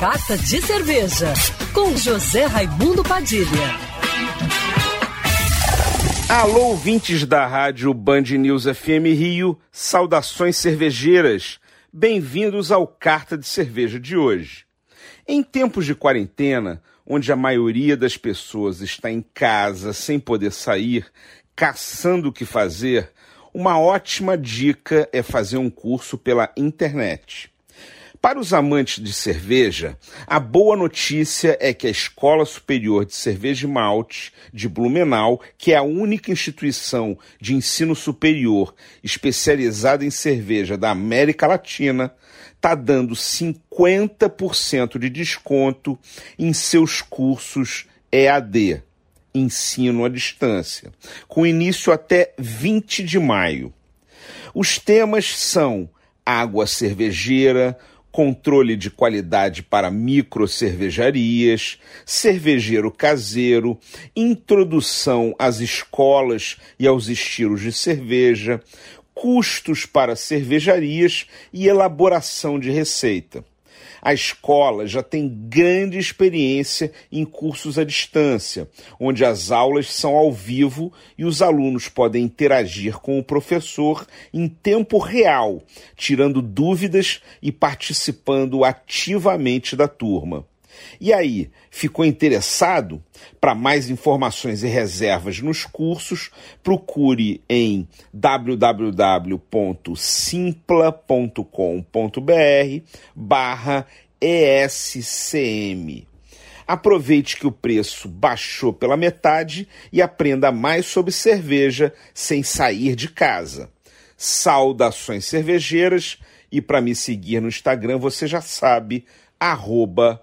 Carta de Cerveja, com José Raimundo Padilha. Alô, ouvintes da rádio Band News FM Rio, saudações cervejeiras. Bem-vindos ao Carta de Cerveja de hoje. Em tempos de quarentena, onde a maioria das pessoas está em casa sem poder sair, caçando o que fazer, uma ótima dica é fazer um curso pela internet. Para os amantes de cerveja, a boa notícia é que a Escola Superior de Cerveja e Malte de Blumenau, que é a única instituição de ensino superior especializada em cerveja da América Latina, está dando 50% de desconto em seus cursos EAD, ensino à distância, com início até 20 de maio. Os temas são água cervejeira, controle de qualidade para microcervejarias, cervejeiro caseiro, introdução às escolas e aos estilos de cerveja, custos para cervejarias e elaboração de receita. A escola já tem grande experiência em cursos à distância, onde as aulas são ao vivo e os alunos podem interagir com o professor em tempo real, tirando dúvidas e participando ativamente da turma. E aí, ficou interessado? Para mais informações e reservas nos cursos, procure em www.simpla.com.br barra ESCM. Aproveite que o preço baixou pela metade e aprenda mais sobre cerveja sem sair de casa. Saudações cervejeiras e para me seguir no Instagram você já sabe, arroba